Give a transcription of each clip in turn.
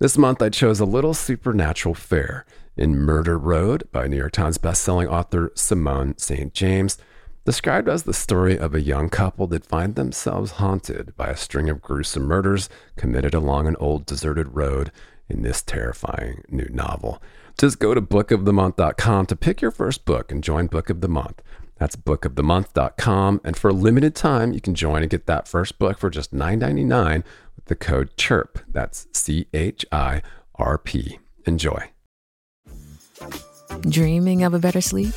This month I chose A Little Supernatural Fare in Murder Road by New York Times bestselling author Simone St. James, described as the story of a young couple that find themselves haunted by a string of gruesome murders committed along an old deserted road in this terrifying new novel. Just go to bookofthemonth.com to pick your first book and join Book of the Month. That's bookofthemonth.com. And for a limited time, you can join and get that first book for just $9.99 with the code CHIRP. That's C H I R P. Enjoy. Dreaming of a better sleep?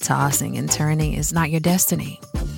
Tossing and turning is not your destiny.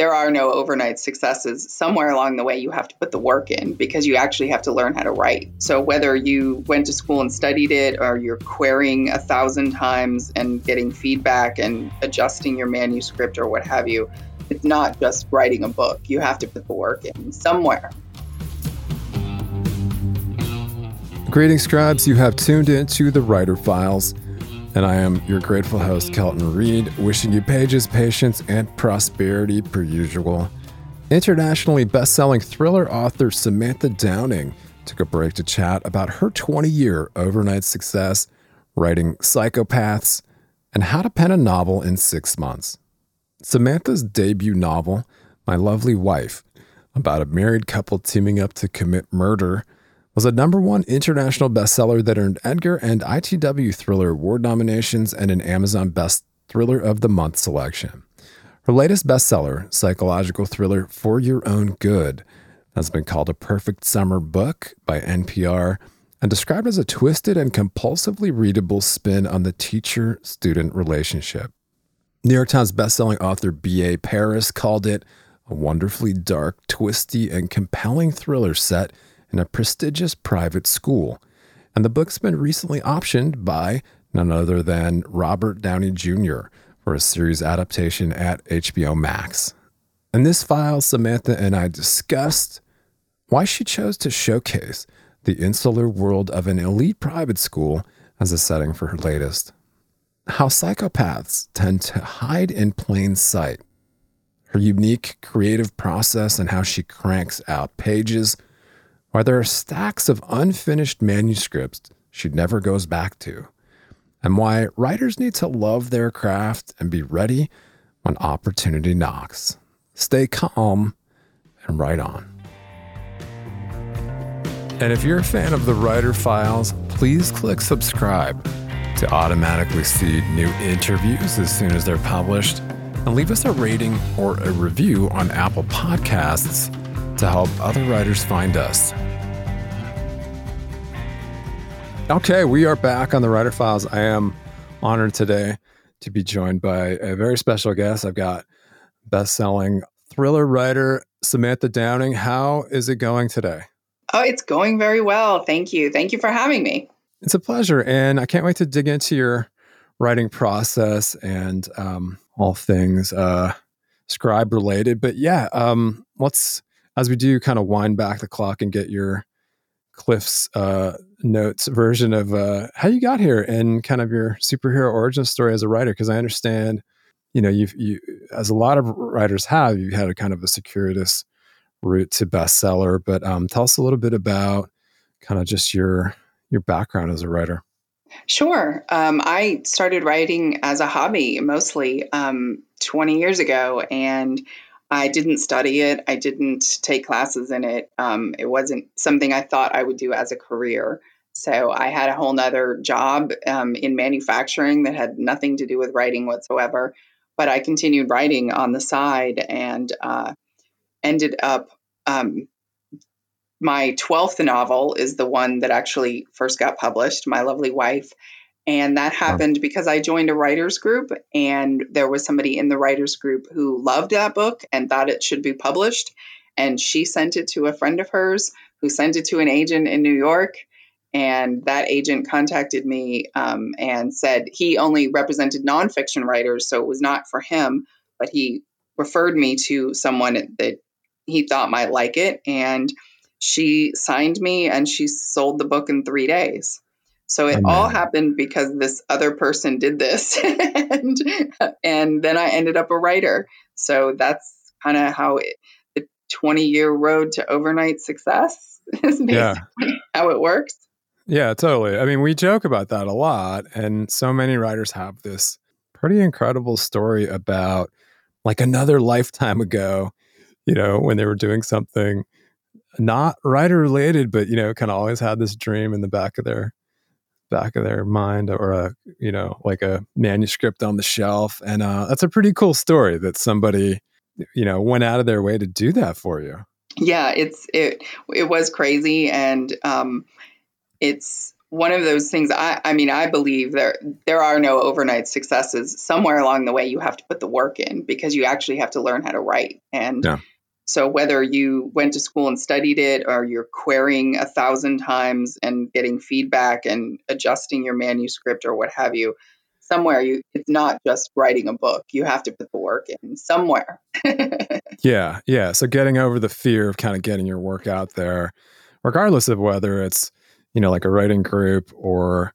there are no overnight successes. Somewhere along the way, you have to put the work in because you actually have to learn how to write. So, whether you went to school and studied it, or you're querying a thousand times and getting feedback and adjusting your manuscript or what have you, it's not just writing a book. You have to put the work in somewhere. Greetings, scribes. You have tuned into the Writer Files and I am your grateful host, Kelton Reid, wishing you pages, patience, and prosperity per usual. Internationally best-selling thriller author Samantha Downing took a break to chat about her 20-year overnight success writing Psychopaths and how to pen a novel in six months. Samantha's debut novel, My Lovely Wife, about a married couple teaming up to commit murder – was a number one international bestseller that earned Edgar and ITW Thriller Award nominations and an Amazon Best Thriller of the Month selection. Her latest bestseller, psychological thriller For Your Own Good, has been called a perfect summer book by NPR and described as a twisted and compulsively readable spin on the teacher student relationship. New York Times bestselling author B.A. Paris called it a wonderfully dark, twisty, and compelling thriller set in a prestigious private school. And the book's been recently optioned by none other than Robert Downey Jr. for a series adaptation at HBO Max. In this file, Samantha and I discussed why she chose to showcase the insular world of an elite private school as a setting for her latest. How psychopaths tend to hide in plain sight. Her unique creative process and how she cranks out pages why there are stacks of unfinished manuscripts she never goes back to, and why writers need to love their craft and be ready when opportunity knocks. Stay calm and write on. And if you're a fan of the Writer Files, please click subscribe to automatically see new interviews as soon as they're published. And leave us a rating or a review on Apple Podcasts to help other writers find us. Okay, we are back on the Writer Files. I am honored today to be joined by a very special guest. I've got best-selling thriller writer Samantha Downing. How is it going today? Oh, it's going very well. Thank you. Thank you for having me. It's a pleasure, and I can't wait to dig into your writing process and um, all things uh, scribe related. But yeah, um, let's as we do kind of wind back the clock and get your Cliff's uh, notes version of uh, how you got here and kind of your superhero origin story as a writer. Because I understand you know, you've you as a lot of writers have, you had a kind of a circuitous route to bestseller. But um, tell us a little bit about kind of just your your background as a writer. Sure. Um, I started writing as a hobby mostly um, 20 years ago, and I didn't study it. I didn't take classes in it. Um, it wasn't something I thought I would do as a career. So I had a whole nother job um, in manufacturing that had nothing to do with writing whatsoever. But I continued writing on the side and uh, ended up. Um, my 12th novel is the one that actually first got published, My Lovely Wife. And that happened wow. because I joined a writers group, and there was somebody in the writers group who loved that book and thought it should be published. And she sent it to a friend of hers who sent it to an agent in New York. And that agent contacted me um, and said he only represented nonfiction writers, so it was not for him, but he referred me to someone that he thought might like it. And she signed me and she sold the book in three days. So it all happened because this other person did this, and and then I ended up a writer. So that's kind of how it, the twenty year road to overnight success is basically yeah. how it works. Yeah, totally. I mean, we joke about that a lot, and so many writers have this pretty incredible story about like another lifetime ago, you know, when they were doing something not writer related, but you know, kind of always had this dream in the back of their back of their mind or a you know like a manuscript on the shelf. And uh, that's a pretty cool story that somebody you know went out of their way to do that for you. Yeah it's it it was crazy. And um it's one of those things I, I mean i believe there there are no overnight successes. Somewhere along the way you have to put the work in because you actually have to learn how to write. And yeah. So whether you went to school and studied it or you're querying a thousand times and getting feedback and adjusting your manuscript or what have you, somewhere you it's not just writing a book. You have to put the work in somewhere. yeah, yeah. So getting over the fear of kind of getting your work out there, regardless of whether it's, you know, like a writing group or,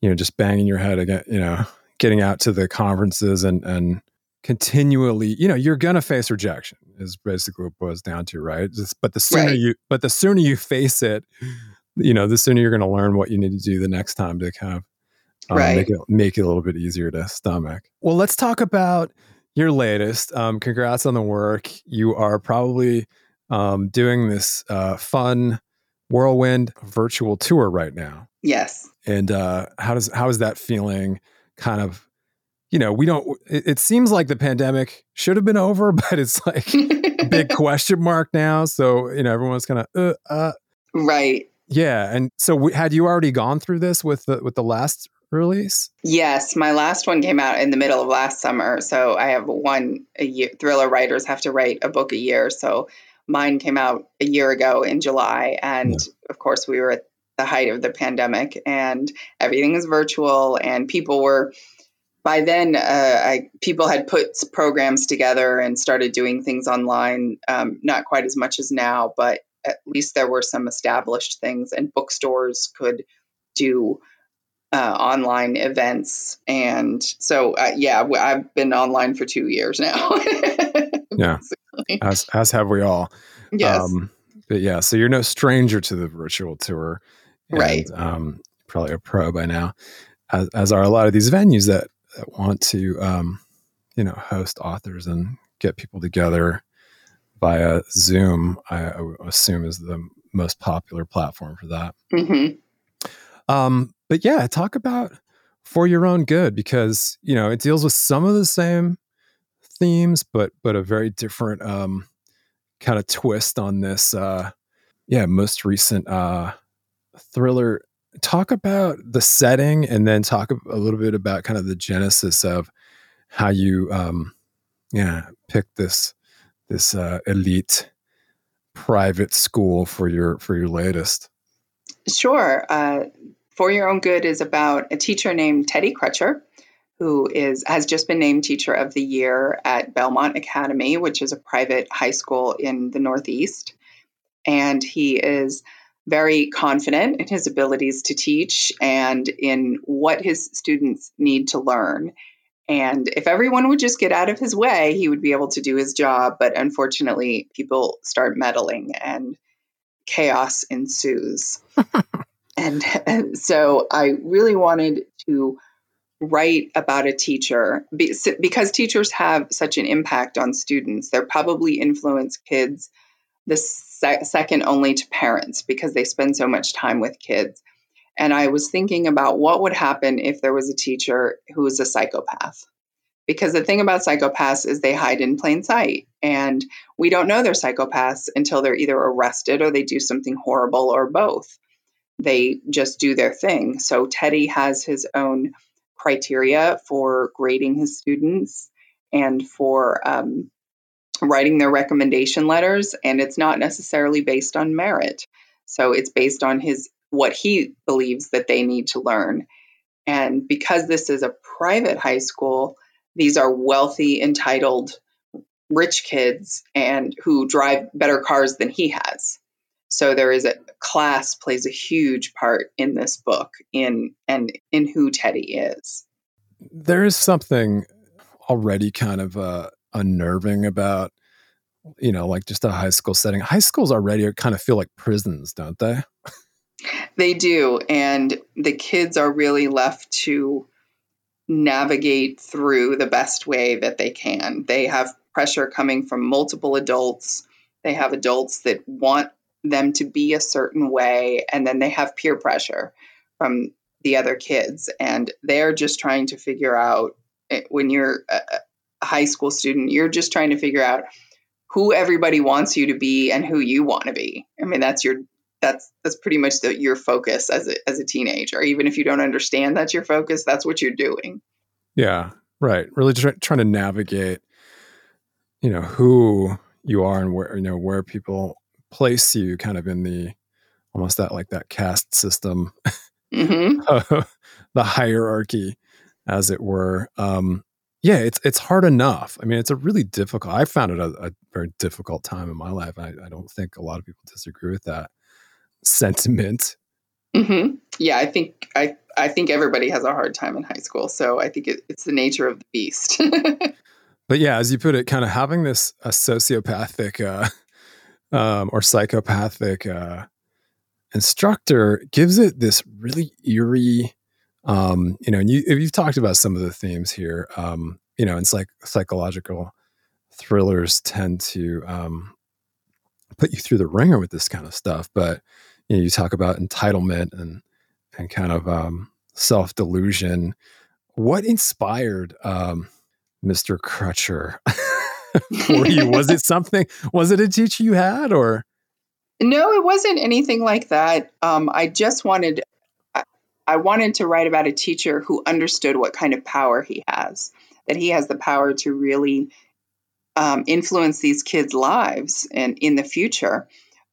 you know, just banging your head again, you know, getting out to the conferences and and continually, you know, you're gonna face rejection is basically what boils down to, right? Just, but the sooner right. you, but the sooner you face it, you know, the sooner you're going to learn what you need to do the next time to kind of um, right. make it make it a little bit easier to stomach. Well, let's talk about your latest. Um, congrats on the work. You are probably um, doing this uh, fun whirlwind virtual tour right now. Yes. And uh, how does how is that feeling? Kind of you know, we don't, it, it, seems like the pandemic should have been over, but it's like big question mark now. So, you know, everyone's kind of, uh, uh. Right. Yeah. And so we, had you already gone through this with the, with the last release? Yes. My last one came out in the middle of last summer. So I have one a year, thriller writers have to write a book a year. So mine came out a year ago in July. And yeah. of course we were at the height of the pandemic and everything is virtual and people were, by then, uh, I, people had put programs together and started doing things online. Um, not quite as much as now, but at least there were some established things, and bookstores could do uh, online events. And so, uh, yeah, I've been online for two years now. yeah, as as have we all. Yes. Um, but yeah, so you're no stranger to the virtual tour, and, right? Um, probably a pro by now, as, as are a lot of these venues that that want to, um, you know, host authors and get people together via Zoom, I, I assume is the most popular platform for that. Mm-hmm. Um, but yeah, talk about for your own good because you know it deals with some of the same themes, but but a very different um, kind of twist on this. Uh, yeah, most recent uh, thriller talk about the setting and then talk a little bit about kind of the genesis of how you um yeah picked this this uh, elite private school for your for your latest. Sure uh, for your own good is about a teacher named teddy crutcher who is has just been named teacher of the year at belmont academy which is a private high school in the northeast. And he is very confident in his abilities to teach and in what his students need to learn. And if everyone would just get out of his way, he would be able to do his job. But unfortunately, people start meddling and chaos ensues. and, and so I really wanted to write about a teacher because teachers have such an impact on students. They're probably influence kids the se- second only to parents because they spend so much time with kids. And I was thinking about what would happen if there was a teacher who was a psychopath. Because the thing about psychopaths is they hide in plain sight. And we don't know they're psychopaths until they're either arrested or they do something horrible or both. They just do their thing. So Teddy has his own criteria for grading his students and for um, writing their recommendation letters. And it's not necessarily based on merit. So it's based on his what he believes that they need to learn. And because this is a private high school, these are wealthy, entitled, rich kids and who drive better cars than he has. So there is a class plays a huge part in this book in and in who Teddy is. There is something already kind of uh, unnerving about you know like just a high school setting. High schools already kind of feel like prisons, don't they? They do. And the kids are really left to navigate through the best way that they can. They have pressure coming from multiple adults. They have adults that want them to be a certain way, and then they have peer pressure from the other kids. And they're just trying to figure out eh, when you're a high school student, you're just trying to figure out who everybody wants you to be and who you want to be. I mean, that's your that's that's pretty much the, your focus as a as a teenager. Even if you don't understand that's your focus, that's what you're doing. Yeah, right. Really try, trying to navigate, you know, who you are and where you know where people place you, kind of in the almost that like that caste system, mm-hmm. the hierarchy, as it were. Um, yeah, it's it's hard enough. I mean, it's a really difficult. I found it a, a very difficult time in my life. I, I don't think a lot of people disagree with that sentiment. Mm-hmm. Yeah, I think I I think everybody has a hard time in high school, so I think it, it's the nature of the beast. but yeah, as you put it, kind of having this a sociopathic uh, um, or psychopathic uh, instructor gives it this really eerie. Um, you know, and you you've talked about some of the themes here. Um, you know, it's like psychological thrillers tend to um, put you through the ringer with this kind of stuff, but you, know, you talk about entitlement and and kind of um, self delusion. What inspired um, Mr. Crutcher for you? was it something? Was it a teacher you had, or? No, it wasn't anything like that. Um, I just wanted, I, wanted to write about a teacher who understood what kind of power he has. That he has the power to really um, influence these kids' lives and in the future,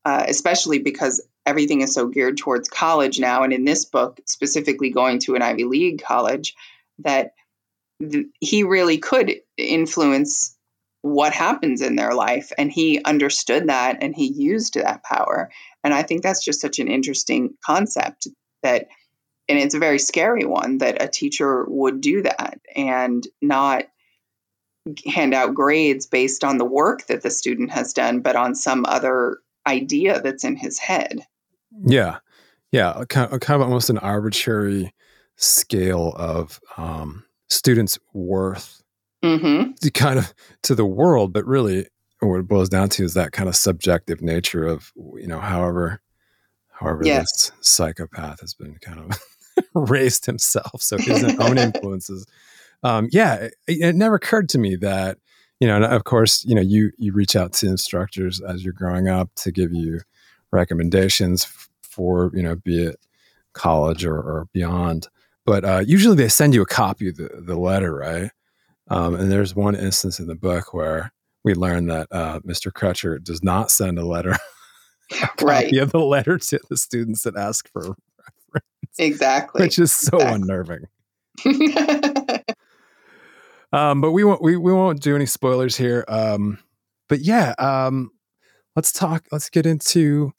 uh, especially because everything is so geared towards college now. And in this book, specifically going to an Ivy League college, that th- he really could influence what happens in their life. And he understood that and he used that power. And I think that's just such an interesting concept that, and it's a very scary one that a teacher would do that and not hand out grades based on the work that the student has done, but on some other idea that's in his head. Yeah. Yeah. Kind of, kind of almost an arbitrary scale of um, students' worth mm-hmm. to kind of to the world, but really what it boils down to is that kind of subjective nature of, you know, however, however yes. this psychopath has been kind of raised himself. So his own influences. Um, yeah, it, it never occurred to me that, you know, of course, you know, you you reach out to instructors as you're growing up to give you recommendations for you know be it college or, or beyond but uh, usually they send you a copy of the, the letter right um, and there's one instance in the book where we learn that uh, mr crutcher does not send a letter a copy right. of the letter to the students that ask for exactly which is so exactly. unnerving um, but we won't we, we won't do any spoilers here um, but yeah um, let's talk let's get into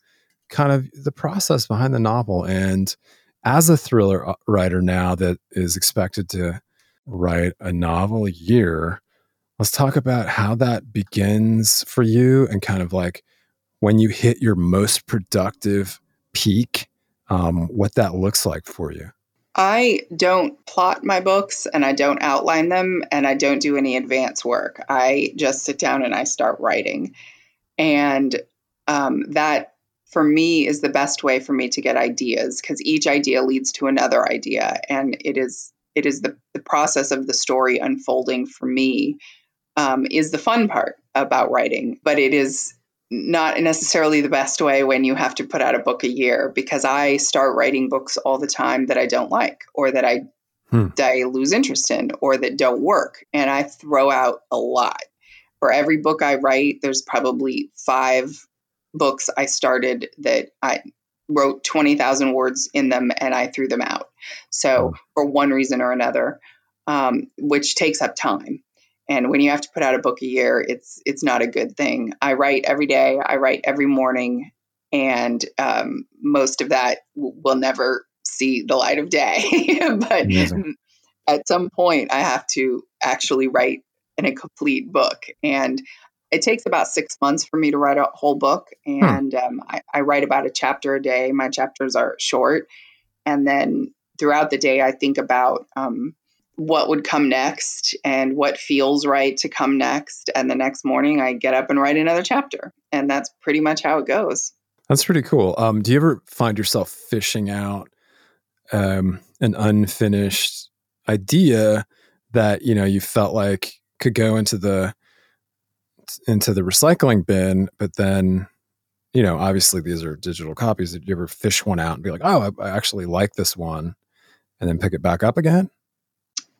kind of the process behind the novel and as a thriller uh, writer now that is expected to write a novel a year. Let's talk about how that begins for you and kind of like when you hit your most productive peak, um, what that looks like for you. I don't plot my books and I don't outline them and I don't do any advance work. I just sit down and I start writing. And um, that for me is the best way for me to get ideas because each idea leads to another idea and it is it is the, the process of the story unfolding for me um, is the fun part about writing but it is not necessarily the best way when you have to put out a book a year because i start writing books all the time that i don't like or that i hmm. that i lose interest in or that don't work and i throw out a lot for every book i write there's probably five books I started that I wrote 20,000 words in them and I threw them out. So, for one reason or another, um, which takes up time. And when you have to put out a book a year, it's it's not a good thing. I write every day. I write every morning, and um, most of that w- will never see the light of day. but Amazing. at some point, I have to actually write in a complete book, and it takes about six months for me to write a whole book hmm. and hmm. um, I, I, write about a chapter a day my chapters are short and then throughout the day i think about um, what would come next and what feels right to come next and the next morning i get up and write another chapter and that's pretty much how it goes that's pretty cool um, do you ever find yourself fishing out um, an unfinished idea that you know you felt like could go into the into the recycling bin, but then, you know, obviously these are digital copies. Did you ever fish one out and be like, oh, I, I actually like this one, and then pick it back up again?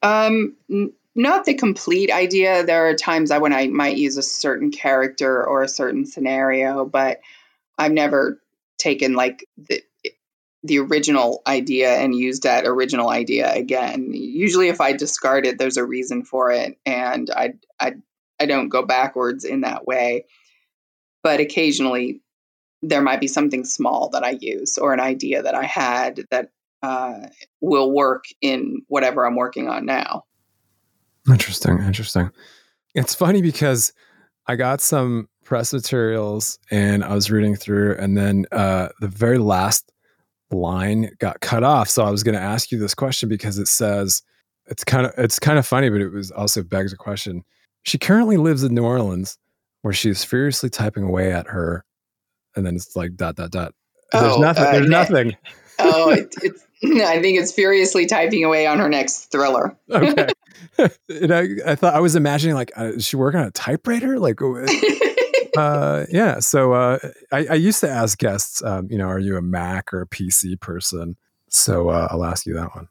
Um, n- not the complete idea. There are times I when I might use a certain character or a certain scenario, but I've never taken like the the original idea and used that original idea again. Usually, if I discard it, there's a reason for it, and I I I don't go backwards in that way. But occasionally there might be something small that I use or an idea that I had that uh, will work in whatever I'm working on now. Interesting. Interesting. It's funny because I got some press materials and I was reading through, and then uh, the very last line got cut off. So I was going to ask you this question because it says it's kind of it's kind of funny, but it was also begs a question. She currently lives in New Orleans, where she is furiously typing away at her, and then it's like dot dot dot. There's oh, nothing. Uh, there's nothing. oh, it, it's. I think it's furiously typing away on her next thriller. okay. and I, I thought I was imagining like, uh, is she working on a typewriter? Like, uh, yeah. So uh, I, I, used to ask guests, um, you know, are you a Mac or a PC person? So uh, I'll ask you that one.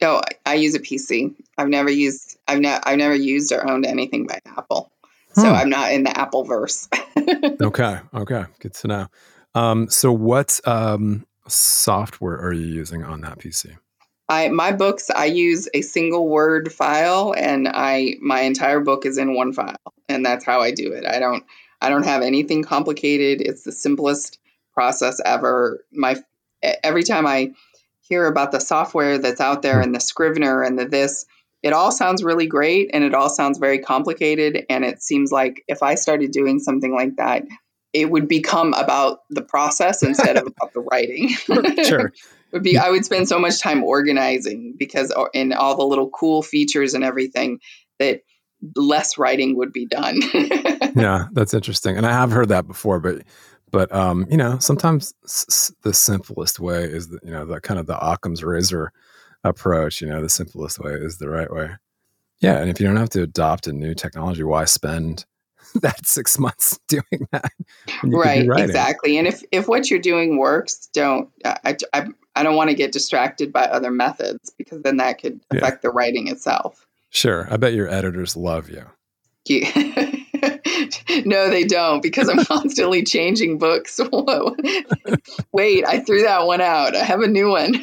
No, I use a PC. I've never used I've I've never used or owned anything by Apple. So hmm. I'm not in the Apple verse. okay. Okay. Good to know. Um, so what um, software are you using on that PC? I my books I use a single word file and I my entire book is in one file and that's how I do it. I don't I don't have anything complicated. It's the simplest process ever. My every time I hear about the software that's out there and the Scrivener and the this, it all sounds really great and it all sounds very complicated. And it seems like if I started doing something like that, it would become about the process instead of about the writing. sure. would be I would spend so much time organizing because in all the little cool features and everything that less writing would be done. yeah, that's interesting. And I have heard that before, but but um, you know, sometimes s- the simplest way is the, you know the kind of the Occam's razor approach. You know, the simplest way is the right way. Yeah, and if you don't have to adopt a new technology, why spend that six months doing that? Right, exactly. And if if what you're doing works, don't I I, I don't want to get distracted by other methods because then that could affect yeah. the writing itself. Sure, I bet your editors love you. Yeah. no, they don't because I'm constantly changing books. Wait, I threw that one out. I have a new one.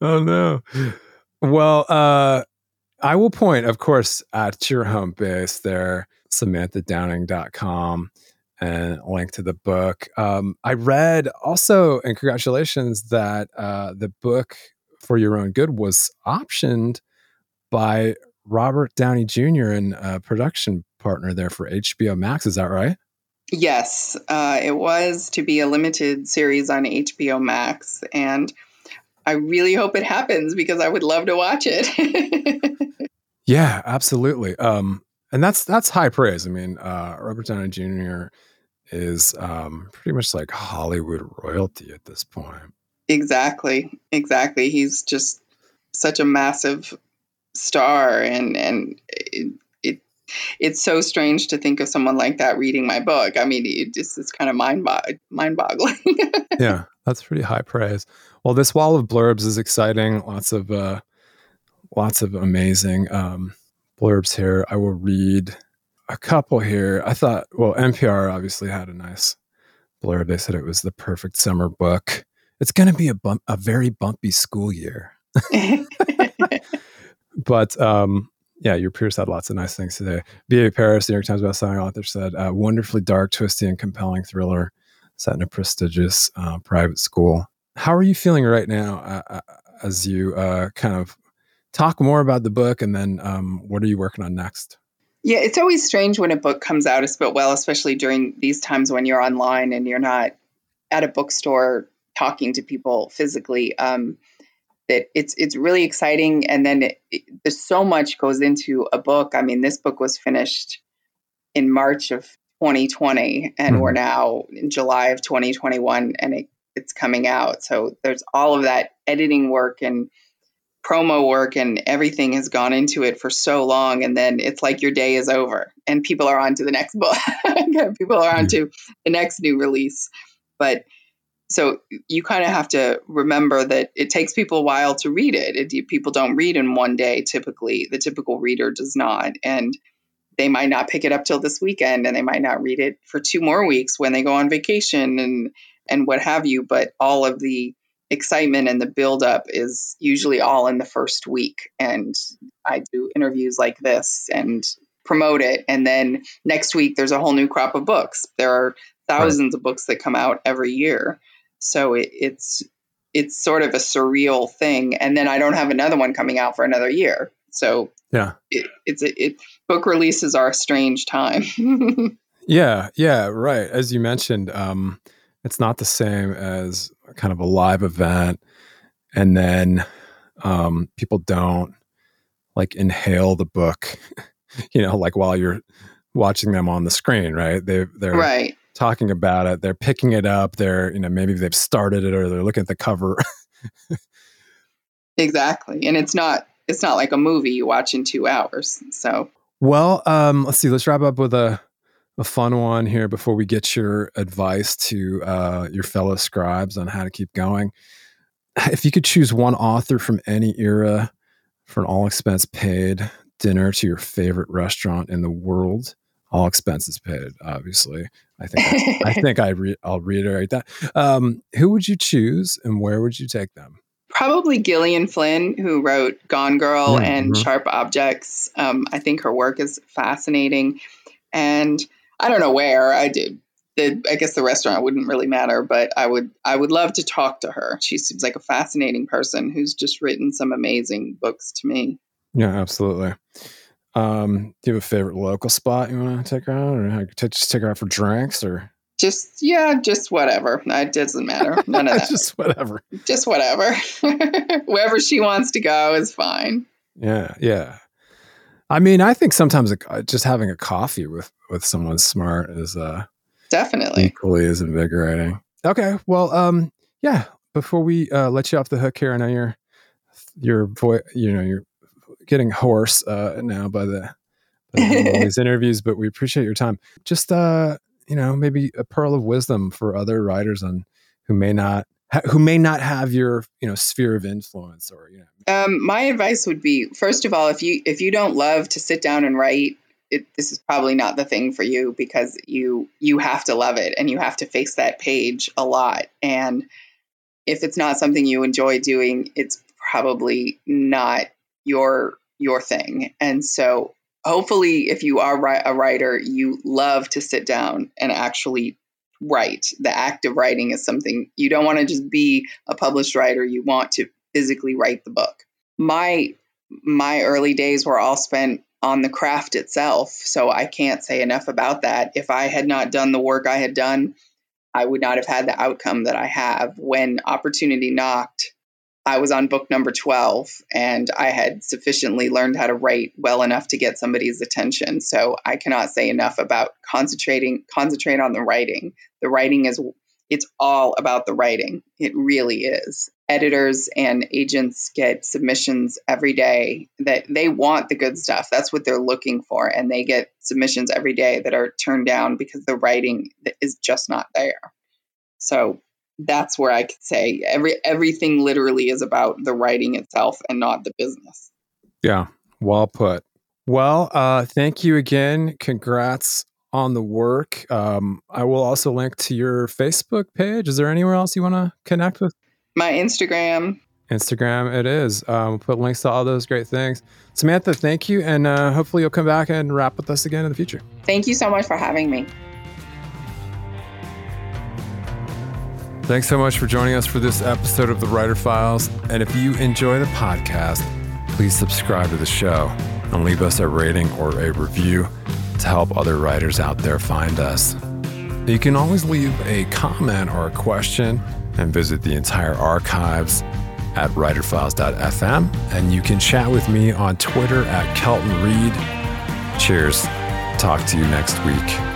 oh no. Well, uh, I will point, of course, at your home base there, samanthadowning.com and link to the book. Um, I read also, and congratulations, that uh, the book for Your Own Good was optioned by Robert Downey Jr. and production partner there for HBO Max. Is that right? Yes, uh, it was to be a limited series on HBO Max, and I really hope it happens because I would love to watch it. yeah, absolutely. Um, and that's that's high praise. I mean, uh, Robert Downey Jr. is um, pretty much like Hollywood royalty at this point. Exactly, exactly. He's just such a massive star, and and it's so strange to think of someone like that reading my book. I mean, it just is kind of mind mind boggling. yeah, that's pretty high praise. Well, this wall of blurbs is exciting. Lots of uh, lots of amazing um, blurbs here. I will read a couple here. I thought, well, NPR obviously had a nice blurb. They said it was the perfect summer book. It's going to be a bump, a very bumpy school year. but um, yeah, your peers had lots of nice things today. B.A. Paris, New York Times bestselling author, said, uh, "Wonderfully dark, twisty, and compelling thriller set in a prestigious uh, private school." How are you feeling right now uh, uh as you uh, kind of talk more about the book, and then um, what are you working on next? Yeah, it's always strange when a book comes out, as well, especially during these times when you're online and you're not at a bookstore talking to people physically. Um, that it's it's really exciting, and then it, it, there's so much goes into a book. I mean, this book was finished in March of 2020, and mm-hmm. we're now in July of 2021, and it, it's coming out. So there's all of that editing work and promo work and everything has gone into it for so long and then it's like your day is over and people are on to the next book people are on to the next new release but so you kind of have to remember that it takes people a while to read it. it. people don't read in one day typically the typical reader does not and they might not pick it up till this weekend and they might not read it for two more weeks when they go on vacation and and what have you but all of the excitement and the buildup is usually all in the first week. And I do interviews like this and promote it. And then next week, there's a whole new crop of books. There are thousands right. of books that come out every year. So it, it's it's sort of a surreal thing. And then I don't have another one coming out for another year. So yeah, it, it's a, it book releases are a strange time. yeah, yeah, right. As you mentioned, um, it's not the same as kind of a live event and then um, people don't like inhale the book you know like while you're watching them on the screen right they they're right talking about it. They're picking it up. They're you know maybe they've started it or they're looking at the cover. Exactly. And it's not it's not like a movie you watch in two hours. So well um let's see. Let's wrap up with a a fun one here before we get your advice to uh, your fellow scribes on how to keep going. If you could choose one author from any era for an all expense paid dinner to your favorite restaurant in the world, all expenses paid, obviously. I think I think I re- I'll reiterate that. Um, who would you choose, and where would you take them? Probably Gillian Flynn, who wrote Gone Girl mm-hmm. and Sharp Objects. Um, I think her work is fascinating, and I don't know where I did. The, I guess the restaurant wouldn't really matter, but I would I would love to talk to her. She seems like a fascinating person who's just written some amazing books to me. Yeah, absolutely. Um, do you have a favorite local spot you want to take her out, or just take her out for drinks, or just yeah, just whatever. It doesn't matter. None of that. just whatever. Just whatever. Wherever she wants to go is fine. Yeah, yeah. I mean, I think sometimes a, just having a coffee with with someone smart is uh definitely equally as invigorating. Okay, well, um, yeah. Before we uh, let you off the hook here, I know you're your voice, you know, you're getting hoarse uh, now by the by these interviews, but we appreciate your time. Just uh, you know, maybe a pearl of wisdom for other writers on who may not who may not have your you know sphere of influence or you know um, my advice would be first of all if you if you don't love to sit down and write it, this is probably not the thing for you because you you have to love it and you have to face that page a lot and if it's not something you enjoy doing it's probably not your your thing and so hopefully if you are a writer you love to sit down and actually write. The act of writing is something you don't want to just be a published writer. You want to physically write the book. My my early days were all spent on the craft itself, so I can't say enough about that. If I had not done the work I had done, I would not have had the outcome that I have. When opportunity knocked, I was on book number 12 and I had sufficiently learned how to write well enough to get somebody's attention. So I cannot say enough about concentrating concentrate on the writing. The writing is it's all about the writing. It really is. Editors and agents get submissions every day that they want the good stuff. That's what they're looking for and they get submissions every day that are turned down because the writing is just not there. So that's where I could say every everything literally is about the writing itself and not the business. Yeah, well put. Well, uh, thank you again. Congrats on the work. Um, I will also link to your Facebook page. Is there anywhere else you want to connect with? My Instagram. Instagram, it is. Um, we'll put links to all those great things. Samantha, thank you. And uh, hopefully you'll come back and wrap with us again in the future. Thank you so much for having me. Thanks so much for joining us for this episode of The Writer Files. And if you enjoy the podcast, please subscribe to the show and leave us a rating or a review to help other writers out there find us. You can always leave a comment or a question and visit the entire archives at writerfiles.fm. And you can chat with me on Twitter at Kelton Reid. Cheers. Talk to you next week.